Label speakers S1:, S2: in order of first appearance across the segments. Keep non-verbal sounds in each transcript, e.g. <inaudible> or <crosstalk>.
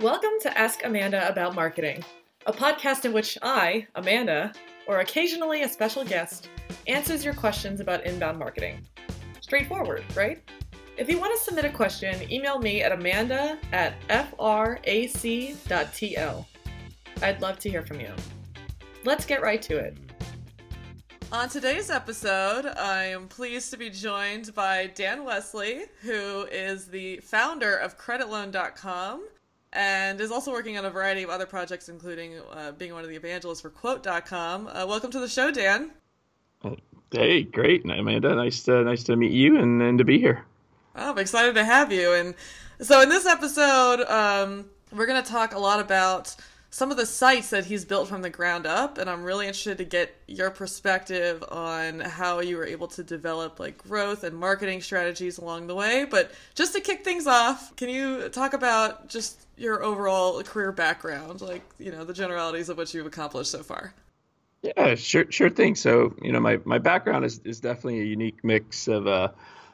S1: Welcome to Ask Amanda About Marketing, a podcast in which I, Amanda, or occasionally a special guest, answers your questions about inbound marketing. Straightforward, right? If you want to submit a question, email me at amanda at frac.tl. I'd love to hear from you. Let's get right to it. On today's episode, I am pleased to be joined by Dan Wesley, who is the founder of creditloan.com and is also working on a variety of other projects, including uh, being one of the evangelists for Quote.com. Uh, welcome to the show, Dan.
S2: Hey, great, Amanda. Nice to nice to meet you and, and to be here.
S1: Oh, I'm excited to have you. And so, in this episode, um, we're going to talk a lot about some of the sites that he's built from the ground up and i'm really interested to get your perspective on how you were able to develop like growth and marketing strategies along the way. But just to kick things off can you talk about just your overall career background like you know the generalities of what you've accomplished so far?
S2: Yeah sure sure thing. So you know my, my background is, is definitely a unique mix of uh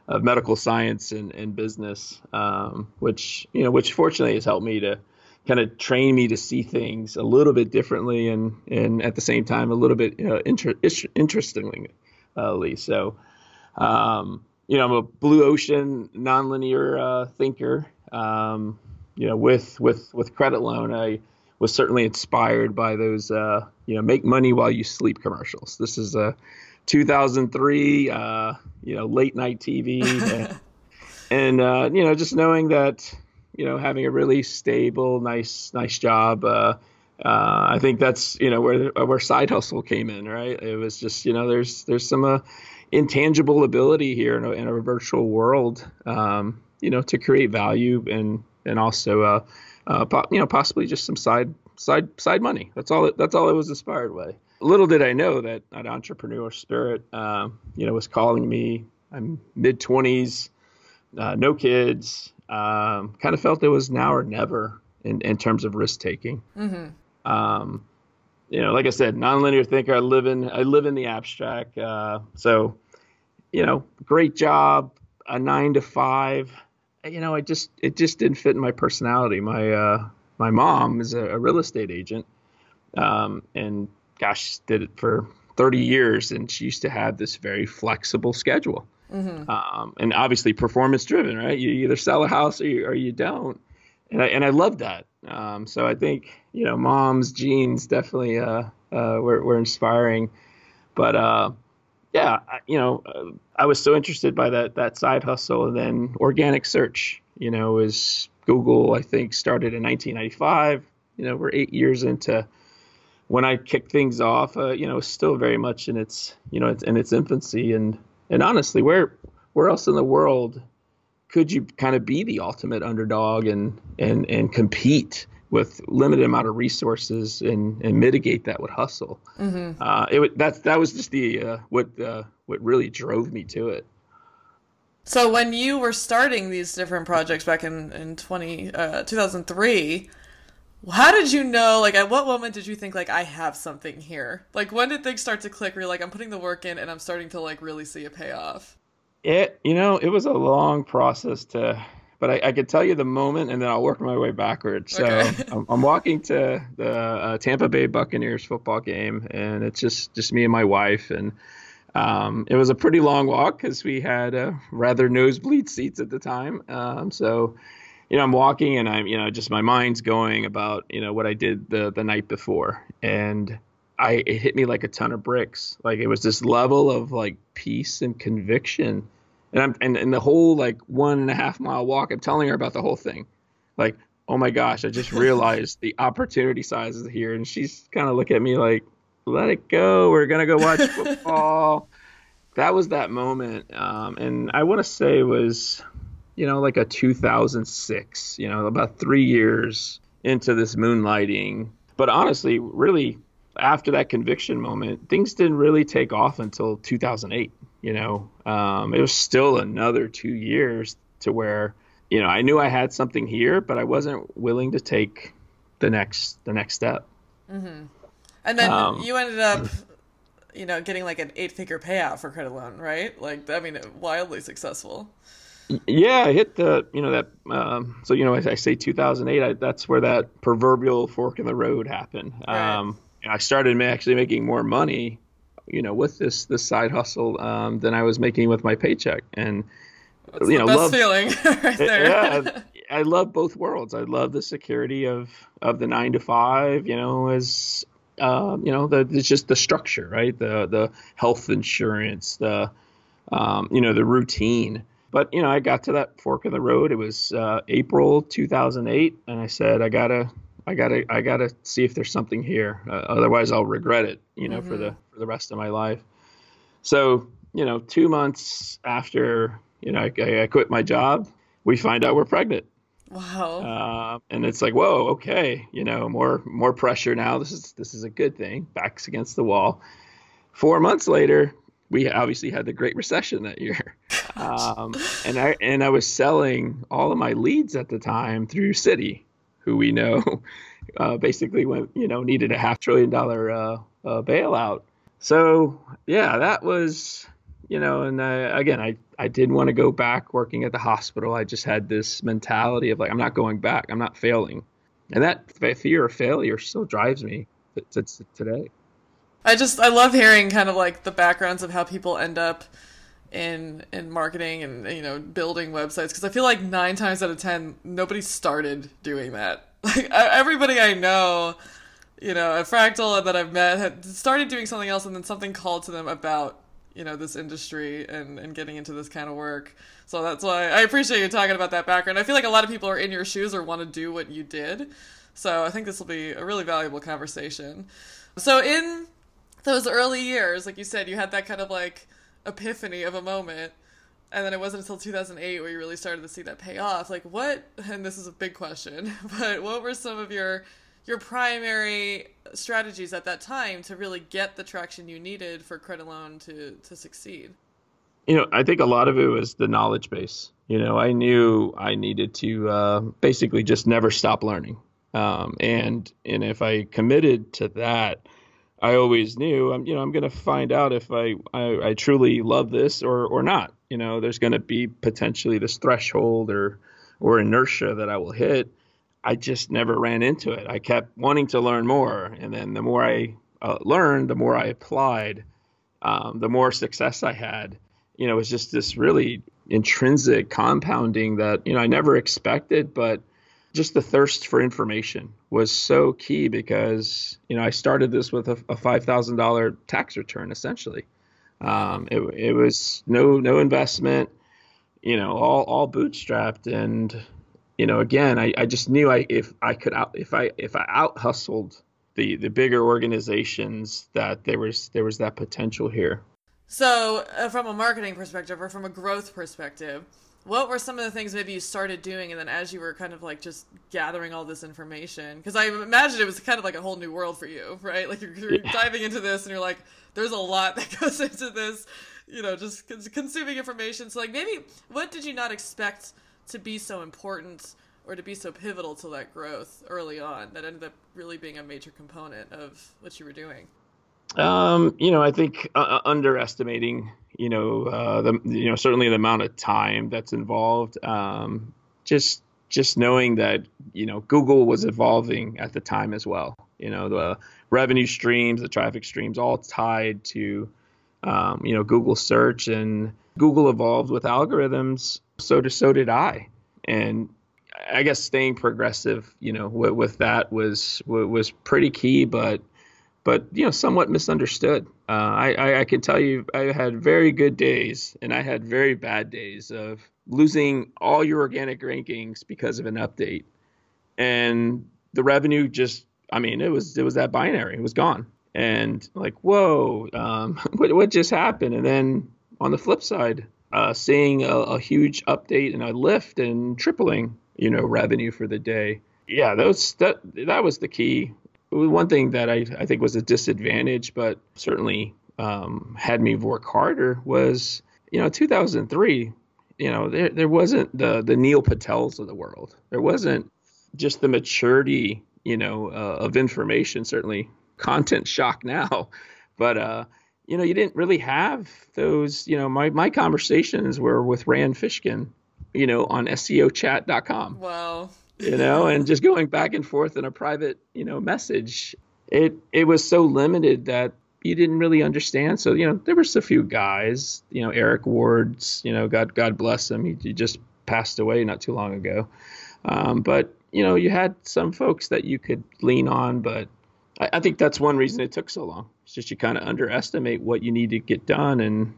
S2: of medical science and, and business um, which you know which fortunately has helped me to kind of train me to see things a little bit differently and and at the same time a little bit you know, inter- interestingly. Uh, so, um, you know, I'm a blue ocean nonlinear uh, thinker. Um, you know, with with with credit loan, I was certainly inspired by those uh, you know make money while you sleep commercials. This is a 2003 uh, you know late night TV, <laughs> and, and uh, you know just knowing that you know having a really stable, nice nice job. Uh, uh, I think that's you know where where side hustle came in, right? It was just you know there's there's some uh, intangible ability here in a, in a virtual world, um, you know, to create value and and also uh, uh, po- you know possibly just some side side side money. That's all. It, that's all I was inspired by. Little did I know that an entrepreneur spirit, um, you know, was calling me. I'm mid twenties, uh, no kids, um, kind of felt it was now or never in, in terms of risk taking. Mm-hmm. Um, you know, like I said, nonlinear thinker. I live in I live in the abstract. Uh, so, you know, great job, a nine to five. You know, I just it just didn't fit in my personality. My uh, my mom is a, a real estate agent, um, and gosh, did it for 30 years, and she used to have this very flexible schedule. Mm-hmm. Um, and obviously performance driven, right? You either sell a house or you, or you don't. And I, and I love that. Um, so I think, you know, mom's genes definitely, uh, uh, were, were inspiring, but, uh, yeah, you know, uh, I was so interested by that, that side hustle and then organic search, you know, is Google, I think started in 1995, you know, we're eight years into, when I kicked things off, uh, you know, still very much in its, you know, it's in its infancy. And and honestly, where where else in the world could you kind of be the ultimate underdog and and and compete with limited amount of resources and and mitigate that with hustle? Mm-hmm. Uh, it that's that was just the uh, what uh, what really drove me to it.
S1: So when you were starting these different projects back in in 20, uh, 2003, how did you know like at what moment did you think like i have something here? Like when did things start to click where you're like i'm putting the work in and i'm starting to like really see a payoff?
S2: It you know it was a long process to but i, I could tell you the moment and then i'll work my way backwards. So okay. <laughs> I'm, I'm, walking to the uh, tampa bay buccaneers football game and it's just just me and my wife and um, it was a pretty long walk because we had uh, rather nosebleed seats at the time. Um, so you know, I'm walking and I'm, you know, just my mind's going about, you know, what I did the the night before, and I it hit me like a ton of bricks. Like it was this level of like peace and conviction, and I'm and, and the whole like one and a half mile walk. I'm telling her about the whole thing, like, oh my gosh, I just <laughs> realized the opportunity sizes here, and she's kind of look at me like, let it go. We're gonna go watch <laughs> football. that was that moment, um, and I want to say was you know, like a 2006, you know, about three years into this moonlighting. But honestly, really, after that conviction moment, things didn't really take off until 2008. You know, um, it was still another two years to where, you know, I knew I had something here, but I wasn't willing to take the next the next step.
S1: Mm-hmm. And then um, you ended up, you know, getting like an eight figure payout for credit loan, right? Like, I mean, wildly successful.
S2: Yeah, I hit the you know that um, so you know I, I say 2008. I, that's where that proverbial fork in the road happened. Right. Um, I started actually making more money, you know, with this this side hustle um, than I was making with my paycheck, and
S1: that's you know, best love, feeling <laughs> right <laughs> there.
S2: Yeah, <laughs> I love both worlds. I love the security of of the nine to five, you know, as um, you know, the it's just the structure, right? The the health insurance, the um, you know, the routine but you know, I got to that fork in the road. It was uh, April 2008, and I said, I gotta, I gotta, I gotta see if there's something here. Uh, otherwise, I'll regret it. You know, mm-hmm. for the mm-hmm. for the rest of my life. So you know, two months after you know I, I quit my job, we find out we're pregnant.
S1: Wow.
S2: Uh, and it's like, whoa, okay, you know, more more pressure now. This is this is a good thing. Backs against the wall. Four months later, we obviously had the Great Recession that year, <laughs> um, and I and I was selling all of my leads at the time through Citi, who we know <laughs> uh, basically went you know needed a half trillion dollar uh, uh, bailout. So yeah, that was you know, and again, I I didn't want to go back working at the hospital. I just had this mentality of like I'm not going back. I'm not failing, and that fear of failure still drives me to, to today.
S1: I just I love hearing kind of like the backgrounds of how people end up in in marketing and you know building websites because I feel like nine times out of ten nobody started doing that. <laughs> Like everybody I know, you know, at Fractl that I've met had started doing something else and then something called to them about you know this industry and and getting into this kind of work. So that's why I appreciate you talking about that background. I feel like a lot of people are in your shoes or want to do what you did. So I think this will be a really valuable conversation. So in those early years, like you said, you had that kind of like epiphany of a moment. And then it wasn't until 2008 where you really started to see that pay off. Like what, and this is a big question, <laughs> but what were some of your your primary strategies at that time to really get the traction you needed for credit loan to to succeed?
S2: You know, I think a lot of it was the knowledge base. You know, I knew I needed to uh, basically just never stop learning, um, and and if I committed to that, I always knew I'm you know I'm going to find out if I, I, I truly love this or or not. You know, there's going to be potentially this threshold or or inertia that I will hit. I just never ran into it. I kept wanting to learn more, and then the more I uh, learned, the more I applied, um, the more success I had. You know, it was just this really intrinsic compounding that you know I never expected, but just the thirst for information was so key because you know I started this with a, a five thousand dollar tax return essentially. Um, it, it was no no investment, you know, all all bootstrapped, and you know again I, I just knew I if I could out if I if I out hustled the the bigger organizations that there was there was that potential here.
S1: So, uh, from a marketing perspective or from a growth perspective, what were some of the things maybe you started doing and then as you were kind of like just gathering all this information? Because i imagine it was kind of like a whole new world for you right? Like you're, you're yeah. diving into this and you're like there's a lot that <laughs> goes into this you know just consuming information. So like maybe what did you not expect to be so important or to be so pivotal to that growth early on that ended up really being a major component of what you were doing
S2: um, you know, I think uh, uh, underestimating, you know, uh, the you know certainly the amount of time that's involved. Um, just just knowing that you know Google was evolving at the time as well. You know, the revenue streams, the traffic streams, all tied to um, you know Google search, and Google evolved with algorithms. So did so did I, and I guess staying progressive, you know, with, with that was was pretty key, but but you know, somewhat misunderstood. Uh, I, I, I can tell you, I had very good days, and I had very bad days of losing all your organic rankings because of an update, and the revenue just, I mean, it was it was that binary, it was gone, and like, whoa, um, <laughs> what what just happened? And then on the flip side, uh, seeing a, a huge update and a lift and tripling, you know, revenue for the day. Yeah, those that that was the key one thing that I, I think was a disadvantage, but certainly um, had me work harder was, you know, 2003, you know, there, there wasn't the, the Neil Patels of the world. There wasn't just the maturity, you know, uh, of information, certainly content shock now, <laughs> but, uh, you know, you didn't really have those, you know, my, my conversations were with Rand Fishkin you know, on SEOchat.com.
S1: Wow.
S2: You know, and just going back and forth in a private, you know, message. It it was so limited that you didn't really understand. So you know, there was a few guys, you know, Eric Ward's, you know, God God bless him, he, he just passed away not too long ago. Um, but you know, you had some folks that you could lean on, but I, I think that's one reason it took so long. It's just you kind of underestimate what you need to get done, and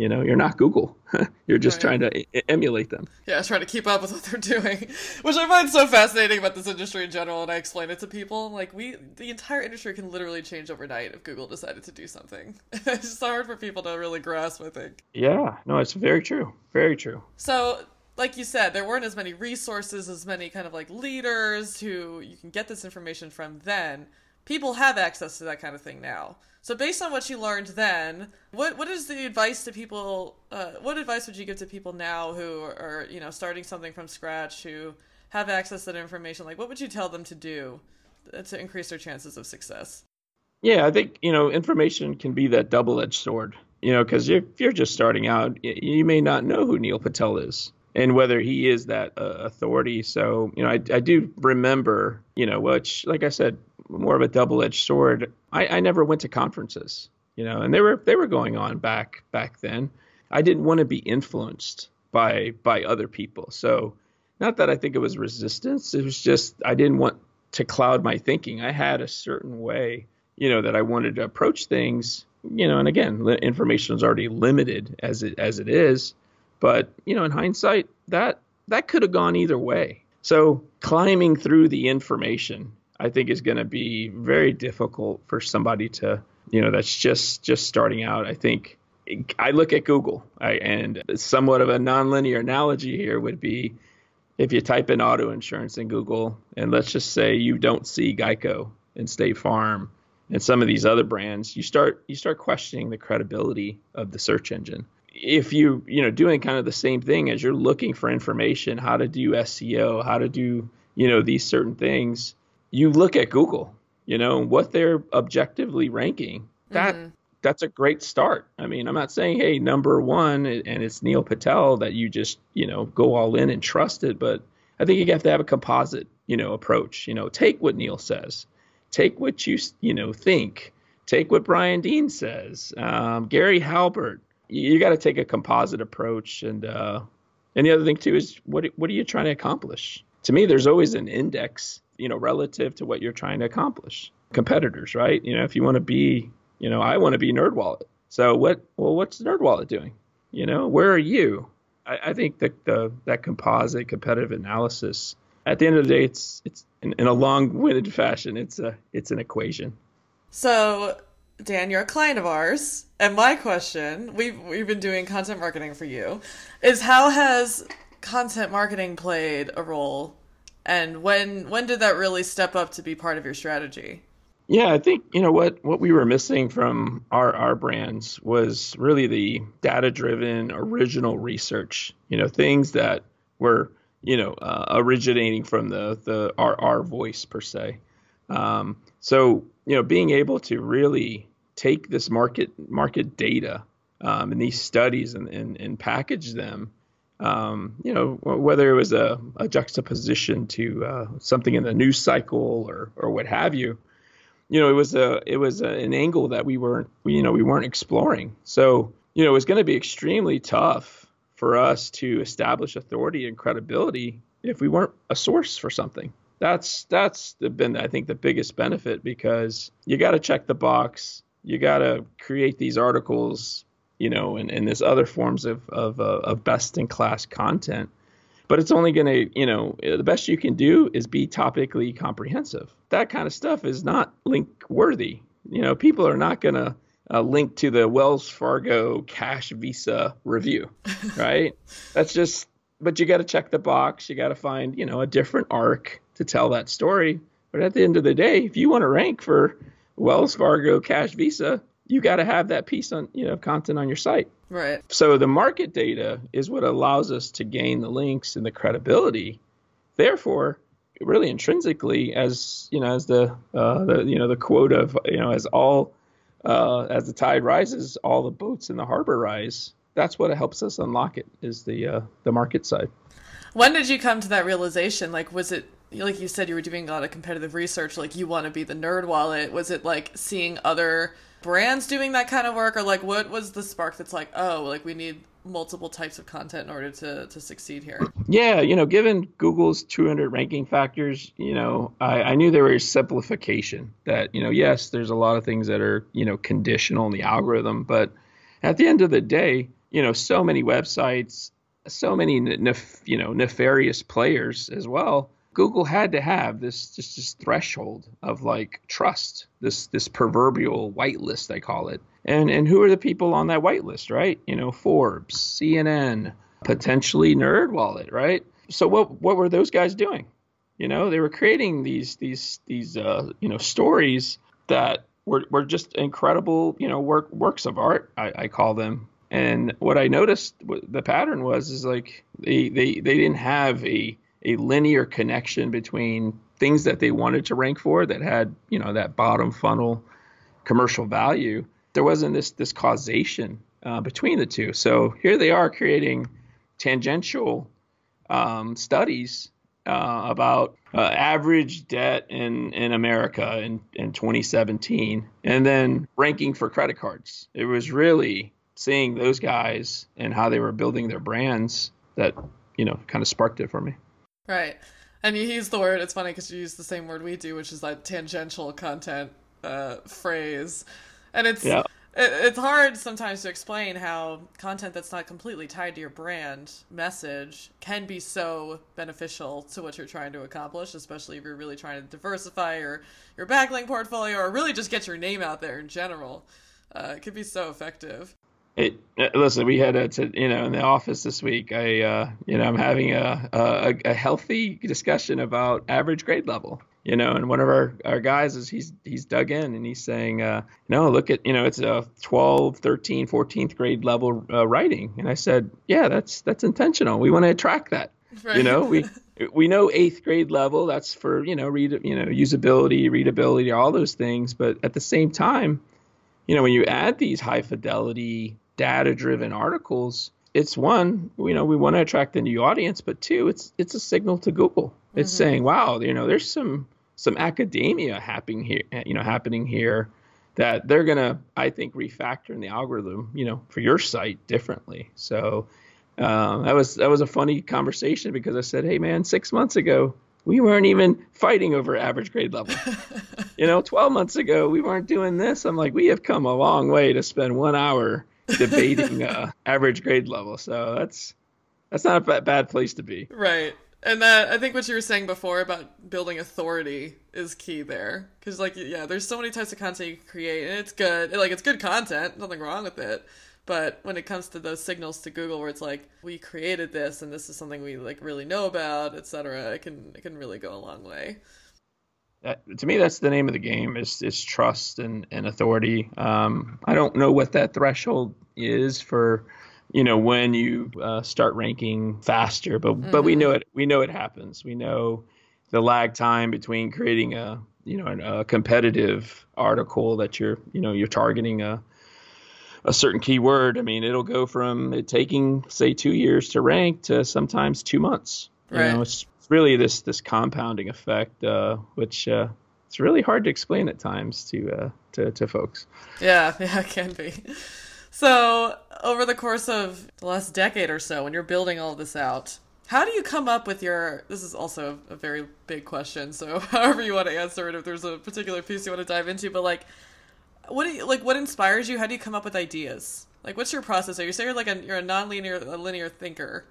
S2: you know, you're not Google. <laughs> you're just right. trying to emulate them.
S1: Yeah, trying to keep up with what they're doing, <laughs> which I find so fascinating about this industry in general. And I explain it to people, like we, the entire industry can literally change overnight if Google decided to do something. <laughs> it's just hard for people to really grasp. I think.
S2: Yeah, no, it's very true. Very true.
S1: So like you said, there weren't as many resources, as many kind of like leaders who you can get this information from then. People have access to that kind of thing now. So based on what you learned then, what what is the advice to people? Uh, what advice would you give to people now who are you know starting something from scratch who have access to that information? Like, what would you tell them to do to increase their chances of success?
S2: Yeah, I think you know information can be that double edged sword. You know, because if you're just starting out, you may not know who Neil Patel is and whether he is that uh, authority. So, you know, I, I do remember, you know, which, like I said, more of a double-edged sword. I, I never went to conferences, you know, and they were they were going on back back then. I didn't want to be influenced by by other people. So, not that I think it was resistance. It was just I didn't want to cloud my thinking. I had a certain way, you know, that I wanted to approach things. You know, and again, information is already limited as it as it is but, you know, in hindsight, that that could have gone either way. So climbing through the information, I think is going to be very difficult for somebody to, you know, that's just just starting out. I think I look at Google, I, and somewhat of a nonlinear analogy here would be if you type in auto insurance in Google, and let's just say you don't see Geico and State Farm and some of these other brands, you start you start questioning the credibility of the search engine if you you know doing kind of the same thing as you're looking for information how to do SEO how to do you know these certain things you look at Google you know what they're objectively ranking that mm-hmm. that's a great start I mean I'm not saying hey number 1 and it's Neil Patel that you just you know go all in and trust it but I think you have to have a composite you know approach you know take what Neil says take what you you know think take what Brian Dean says um, Gary Halbert you got to take a composite approach. And uh, and the other thing too is what what are you trying to accomplish? To me, there's always an index, you know, relative to what you're trying to accomplish. Competitors, right? You know, if you want to be, you know, I want to be NerdWallet. So what? Well, what's NerdWallet doing? You know, where are you? I, I think that the that composite competitive analysis. At the end of the day, it's it's in, in a long-winded fashion. It's a it's an equation.
S1: So Dan, you're a client of ours, and my question, we've we've been doing content marketing for you, is how has content marketing played a role and when when did that really step up to be part of your strategy?
S2: Yeah, I think you know what what we were missing from our our brands was really the data driven original research. You know, things that were you know uh, originating from the the our our voice per se. Um, so you know, being able to really take this market market data um, and these studies and, and, and package them. Um, you know, whether it was a, a juxtaposition to uh, something in the news cycle or or what have you, you know, it was a it was a, an angle that we weren't we, you know we weren't exploring. So you know, it was going to be extremely tough for us to establish authority and credibility if we weren't a source for something. That's that's been I think the biggest benefit because you got to check the box you got to create these articles, you know, and, and this other forms of, of, uh, of best in class content. But it's only going to, you know, the best you can do is be topically comprehensive. That kind of stuff is not link worthy. You know, people are not going to uh, link to the Wells Fargo cash visa review, <laughs> right? That's just, but you got to check the box. You got to find, you know, a different arc to tell that story. But at the end of the day, if you want to rank for Wells Fargo Cash Visa, you got to have that piece on you know content on your site.
S1: Right.
S2: So the market data is what allows us to gain the links and the credibility. Therefore, really intrinsically, as you know, as the uh, the you know the quote of you know as all uh, as the tide rises, all the boats in the harbor rise. that's what helps us unlock it is the uh, the market side.
S1: When did you come to that realization? Like, was it like you said you were doing a lot of competitive research? Like, you want to be the NerdWallet? Was it like seeing other brands doing that kind of work, or like what was the spark that's like, oh, like we need multiple types of content in order to to succeed here?
S2: Yeah, you know, given Google's 200 ranking factors, you know, I, I knew there was simplification. That you know, yes, there's a lot of things that are you know conditional in the algorithm, but at the end of the day, you know, so many websites, so many nef- you know nefarious players as well. Google had to have this just this threshold of like trust, this this proverbial whitelist I call it. And and who are the people on that whitelist, right? You know, Forbes, CNN, potentially NerdWallet, right? So what what were those guys doing? You know, they were creating these these these uh, you know stories that were, were just incredible, you know, work works of art. I, I call them. And what I noticed, the pattern was, is like they they they didn't have a a linear connection between things that they wanted to rank for that had you know that bottom funnel commercial value. There wasn't this this causation uh, between the two. So here they are creating tangential um, studies uh, about uh, average debt in, in America in, in 2017 and then ranking for credit cards. It was really seeing those guys and how they were building their brands that, you know, kind of sparked it for me.
S1: Right. And you use the word, it's funny because you use the same word we do, which is that tangential content uh, phrase. And it's. Yeah it's hard sometimes to explain how content that's not completely tied to your brand message can be so beneficial to what you're trying to accomplish, especially if you're really trying to diversify your your backlink portfolio or really just get your name out there in general. Uh, it can be so effective.
S2: It, uh, listen, we had a to, you know in the office this week. I uh, you know I'm having a, a a healthy discussion about average grade level you know and one of our, our guys is he's he's dug in and he's saying uh, no look at you know it's a 12 13 14th grade level uh, writing and i said yeah that's that's intentional we want to attract that right. you know we <laughs> we know eighth grade level that's for you know read you know usability readability all those things but at the same time you know when you add these high fidelity data driven articles it's one you know we want to attract a new audience but two it's it's a signal to google it's mm-hmm. saying, wow, you know, there's some some academia happening here, you know, happening here that they're gonna, I think, refactor in the algorithm, you know, for your site differently. So um, that was that was a funny conversation because I said, hey man, six months ago we weren't even fighting over average grade level. <laughs> you know, 12 months ago we weren't doing this. I'm like, we have come a long way to spend one hour debating uh, average grade level. So that's that's not a bad place to be.
S1: Right. And that I think what you were saying before about building authority is key there, because like yeah, there's so many types of content you can create, and it's good. Like it's good content, nothing wrong with it. But when it comes to those signals to Google, where it's like we created this and this is something we like really know about, etc., it can it can really go a long way.
S2: That, to me, that's the name of the game is is trust and and authority. Um, I don't know what that threshold is for you know when you uh, start ranking faster but mm-hmm. but we know mm-hmm. it we know it happens we know the lag time between creating a you know a competitive article that you're you know you're targeting a a certain keyword i mean it'll go from it taking say two years to rank to sometimes two months you right. know it's really this this compounding effect uh, which uh, it's really hard to explain at times to uh, to, to folks
S1: yeah <laughs> yeah it can be so, over the course of the last decade or so, when you're building all this out, how do you come up with your? This is also a very big question. So, <laughs> however you want to answer it, if there's a particular piece you want to dive into, but like, what do you like? What inspires you? How do you come up with ideas? Like, what's your process? Are You say you're like a you're a non-linear a linear thinker.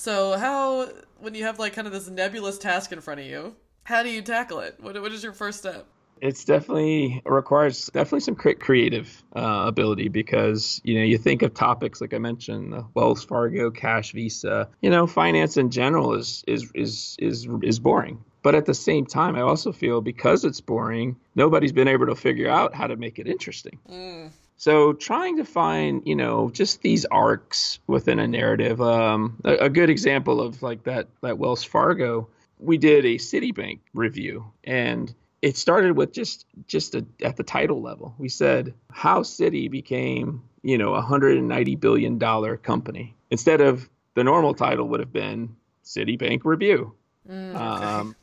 S1: So, how when you have like kind of this nebulous task in front of you, how do you tackle it? What what is your first step?
S2: it's definitely requires definitely some creative uh, ability because you know you think of topics like I mentioned, the Wells Fargo cash visa. You know, finance in general is is is is is boring. But at the same time, I also feel because it's boring, nobody's been able to figure out how to make it interesting. Mm. So trying to find, you know, just these arcs within a narrative. Um, a, a good example of like that that Wells Fargo we did a Citibank review and it started with just just a, at the title level. We said how Citi became you know, a $190 billion company. Instead of the normal title would have been Citibank Review. Mm, okay. um,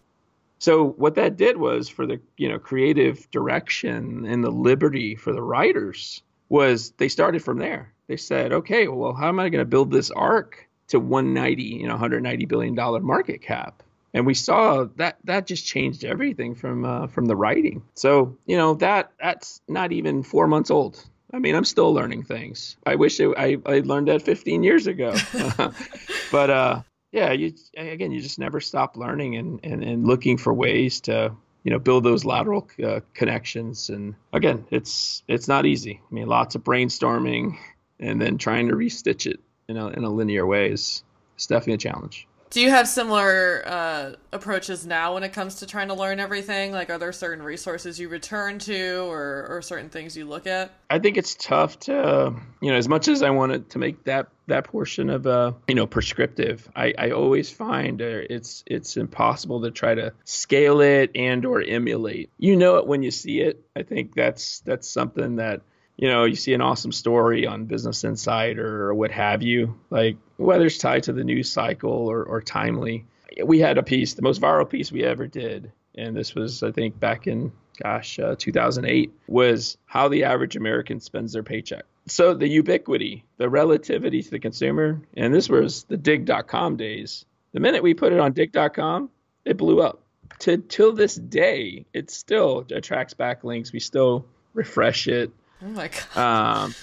S2: so what that did was for the you know creative direction and the liberty for the writers was they started from there. They said, okay, well, how am I going to build this arc to 190, you know, 190 billion dollar market cap? And we saw that that just changed everything from uh, from the writing. So you know that that's not even four months old. I mean, I'm still learning things. I wish it, I I learned that 15 years ago. <laughs> but uh, yeah, you again, you just never stop learning and, and, and looking for ways to you know build those lateral uh, connections. And again, it's it's not easy. I mean, lots of brainstorming and then trying to restitch it in a in a linear way is, is definitely a challenge.
S1: Do you have similar uh, approaches now when it comes to trying to learn everything? Like, are there certain resources you return to, or, or certain things you look at?
S2: I think it's tough to, you know, as much as I wanted to make that that portion of, uh, you know, prescriptive, I, I always find it's it's impossible to try to scale it and or emulate. You know it when you see it. I think that's that's something that you know, you see an awesome story on Business Insider or what have you, like whether it's tied to the news cycle or, or timely. We had a piece, the most viral piece we ever did, and this was, I think, back in, gosh, uh, 2008, was how the average American spends their paycheck. So the ubiquity, the relativity to the consumer, and this was the Digg.com days. The minute we put it on Digg.com, it blew up. To till this day, it still attracts backlinks. We still refresh it
S1: Oh my god.
S2: Um,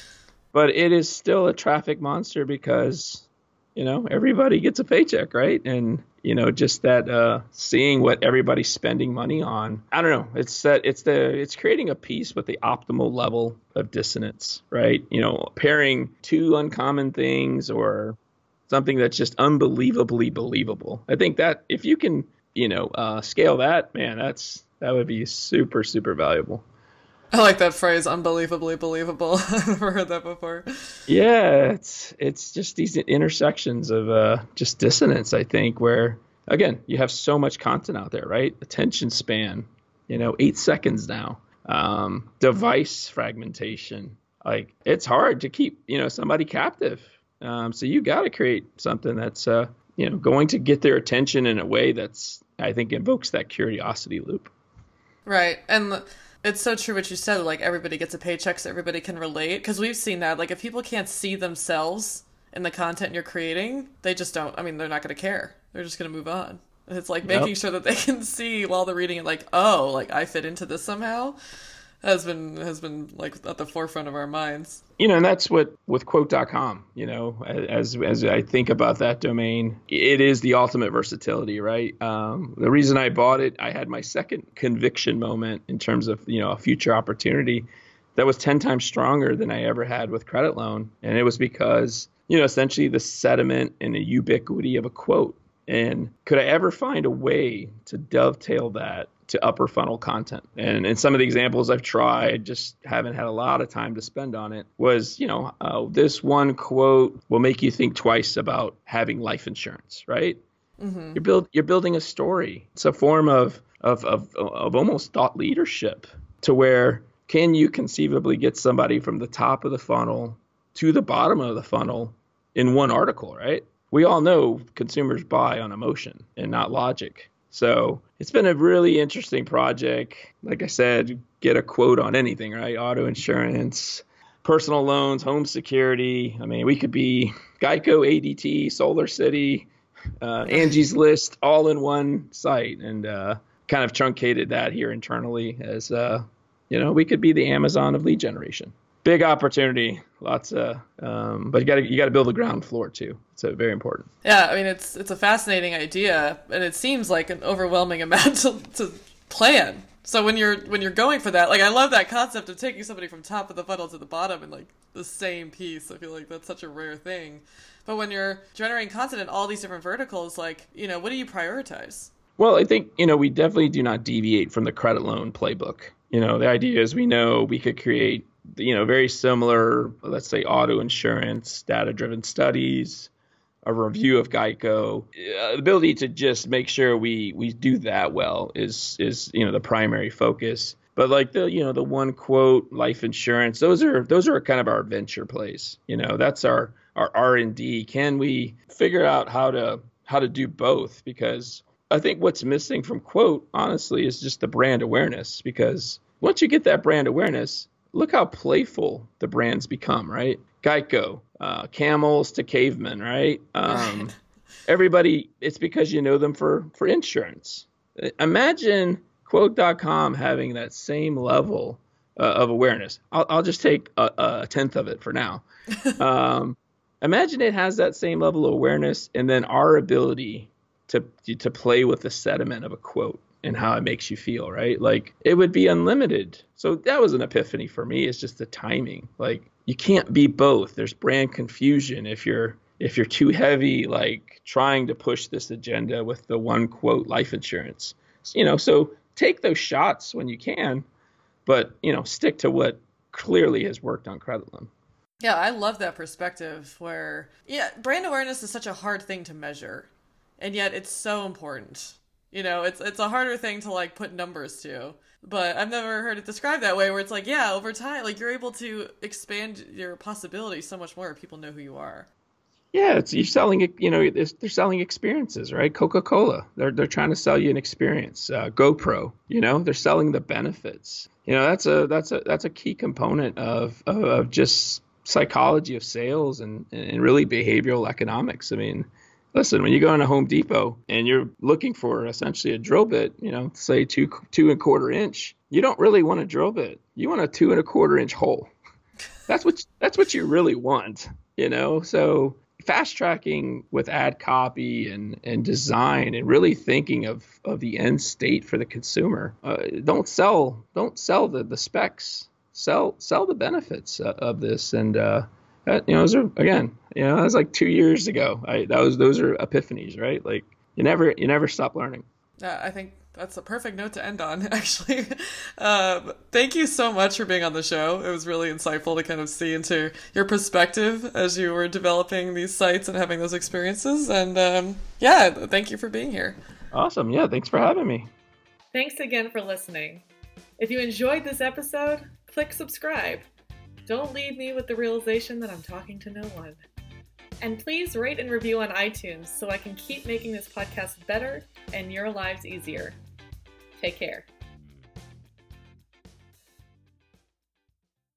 S2: but it is still a traffic monster because you know everybody gets a paycheck, right? And you know just that uh, seeing what everybody's spending money on. I don't know. It's that it's the it's creating a piece with the optimal level of dissonance, right? You know, pairing two uncommon things or something that's just unbelievably believable. I think that if you can, you know, uh, scale that, man, that's that would be super super valuable.
S1: I like that phrase, unbelievably believable. <laughs> I've never heard that before.
S2: Yeah, it's it's just these intersections of uh, just dissonance. I think where again you have so much content out there, right? Attention span, you know, eight seconds now. Um, device fragmentation, like it's hard to keep you know somebody captive. Um, so you got to create something that's uh, you know going to get their attention in a way that's I think invokes that curiosity loop.
S1: Right, and it's so true what you said. Like everybody gets a paycheck, so everybody can relate. Because we've seen that. Like if people can't see themselves in the content you're creating, they just don't. I mean, they're not going to care. They're just going to move on. it's like making yep. sure that they <laughs> can see while they're reading it. Like, oh, like I fit into this somehow has been has been like at the forefront of our minds.
S2: You know, and that's what with quote.com, you know, as as I think about that domain, it is the ultimate versatility, right? Um, the reason I bought it, I had my second conviction moment in terms of, you know, a future opportunity that was 10 times stronger than I ever had with credit loan, and it was because, you know, essentially the sediment and the ubiquity of a quote. And could I ever find a way to dovetail that to upper funnel content. And in some of the examples I've tried, just haven't had a lot of time to spend on it, was, you know, uh, this one quote will make you think twice about having life insurance, right? Mm-hmm. You're, build, you're building a story. It's a form of, of, of, of almost thought leadership to where can you conceivably get somebody from the top of the funnel to the bottom of the funnel in one article, right? We all know consumers buy on emotion and not logic. So it's been a really interesting project. Like I said, get a quote on anything, right? Auto insurance, personal loans, home security. I mean, we could be Geico, ADT, Solar City, uh, Angie's List, all in one site, and uh, kind of truncated that here internally as uh, you know we could be the Amazon of lead generation big opportunity. Lots of, um, but you got to you got to build the ground floor too. So very important.
S1: Yeah, I mean it's it's a fascinating idea, and it seems like an overwhelming <laughs> amount to, to plan. So when you're when you're going for that, like I love that concept of taking somebody from top of the funnel to the bottom in like the same piece. I feel like that's such a rare thing. But when you're generating content in all these different verticals, like you know, what do you prioritize?
S2: Well, I think you know we definitely do not deviate from the credit loan playbook. You know, the idea is we know we could create you know, very similar, let's say auto insurance, data driven studies, a review of Geico. Uh, the ability to just make sure we we do that well is is you know the primary focus. But like the you know the one quote life insurance, those are those are kind of our venture plays. You know, that's our our R and D. Can we figure out how to how to do both? Because I think what's missing from quote honestly is just the brand awareness. Because once you get that brand awareness, look how playful the brands become, right? Geico, uh, camels to cavemen, right? Um, right. <laughs> Everybody, it's because you know them for for insurance. Imagine quote.com having that same level uh, of awareness. I'll, I'll just take a, a, tenth of it for now. <laughs> Um, imagine it has that same level of awareness, and then our ability to to play with the sediment of a quote and how it makes you feel, right? Like it would be unlimited. So that was an epiphany for me. It's just the timing. Like you can't be both. There's brand confusion if you're if you're too heavy like trying to push this agenda with the one quote life insurance. You know, so take those shots when you can, but you know, stick to what clearly has worked on credit loan.
S1: Yeah, I love that perspective where yeah, brand awareness is such a hard thing to measure. And yet it's so important. You know, it's it's a harder thing to like put numbers to. But I've never heard it described that way where it's like, yeah, over time like you're able to expand your possibilities so much more people know who you are.
S2: Yeah, it's you're selling it you know they're selling experiences, right? Coca Cola, they're they're trying to sell you an experience. Uh, GoPro, you know, they're selling the benefits. You know, that's a that's a that's a key component of of, of just psychology of sales and and really behavioral economics. I mean, listen, when you go into Home Depot and you're looking for essentially a drill bit, you know, say two two and a quarter inch, you don't really want a drill bit. You want a two and a quarter inch hole. <laughs> That's what that's what you really want, you know. So fast tracking with ad copy and, and design and really thinking of, of the end state for the consumer. Uh, don't sell don't sell the, the specs. Sell sell the benefits of this and uh, that, you know those are again you know that was like two years ago. I, that was those are epiphanies, right? Like you never you never stop learning.
S1: Yeah, I think that's a perfect note to end on, <laughs> actually. Um, thank you so much for being on the show. It was really insightful to kind of see into your perspective as you were developing these sites and having those experiences. And um, yeah, thank you for being here.
S2: Awesome. Yeah, thanks for having me.
S1: Thanks again for listening. If you enjoyed this episode, click subscribe. Don't leave me with the realization that I'm talking to no one. And please rate and review on iTunes so I can keep making this podcast better and your lives easier. Take care.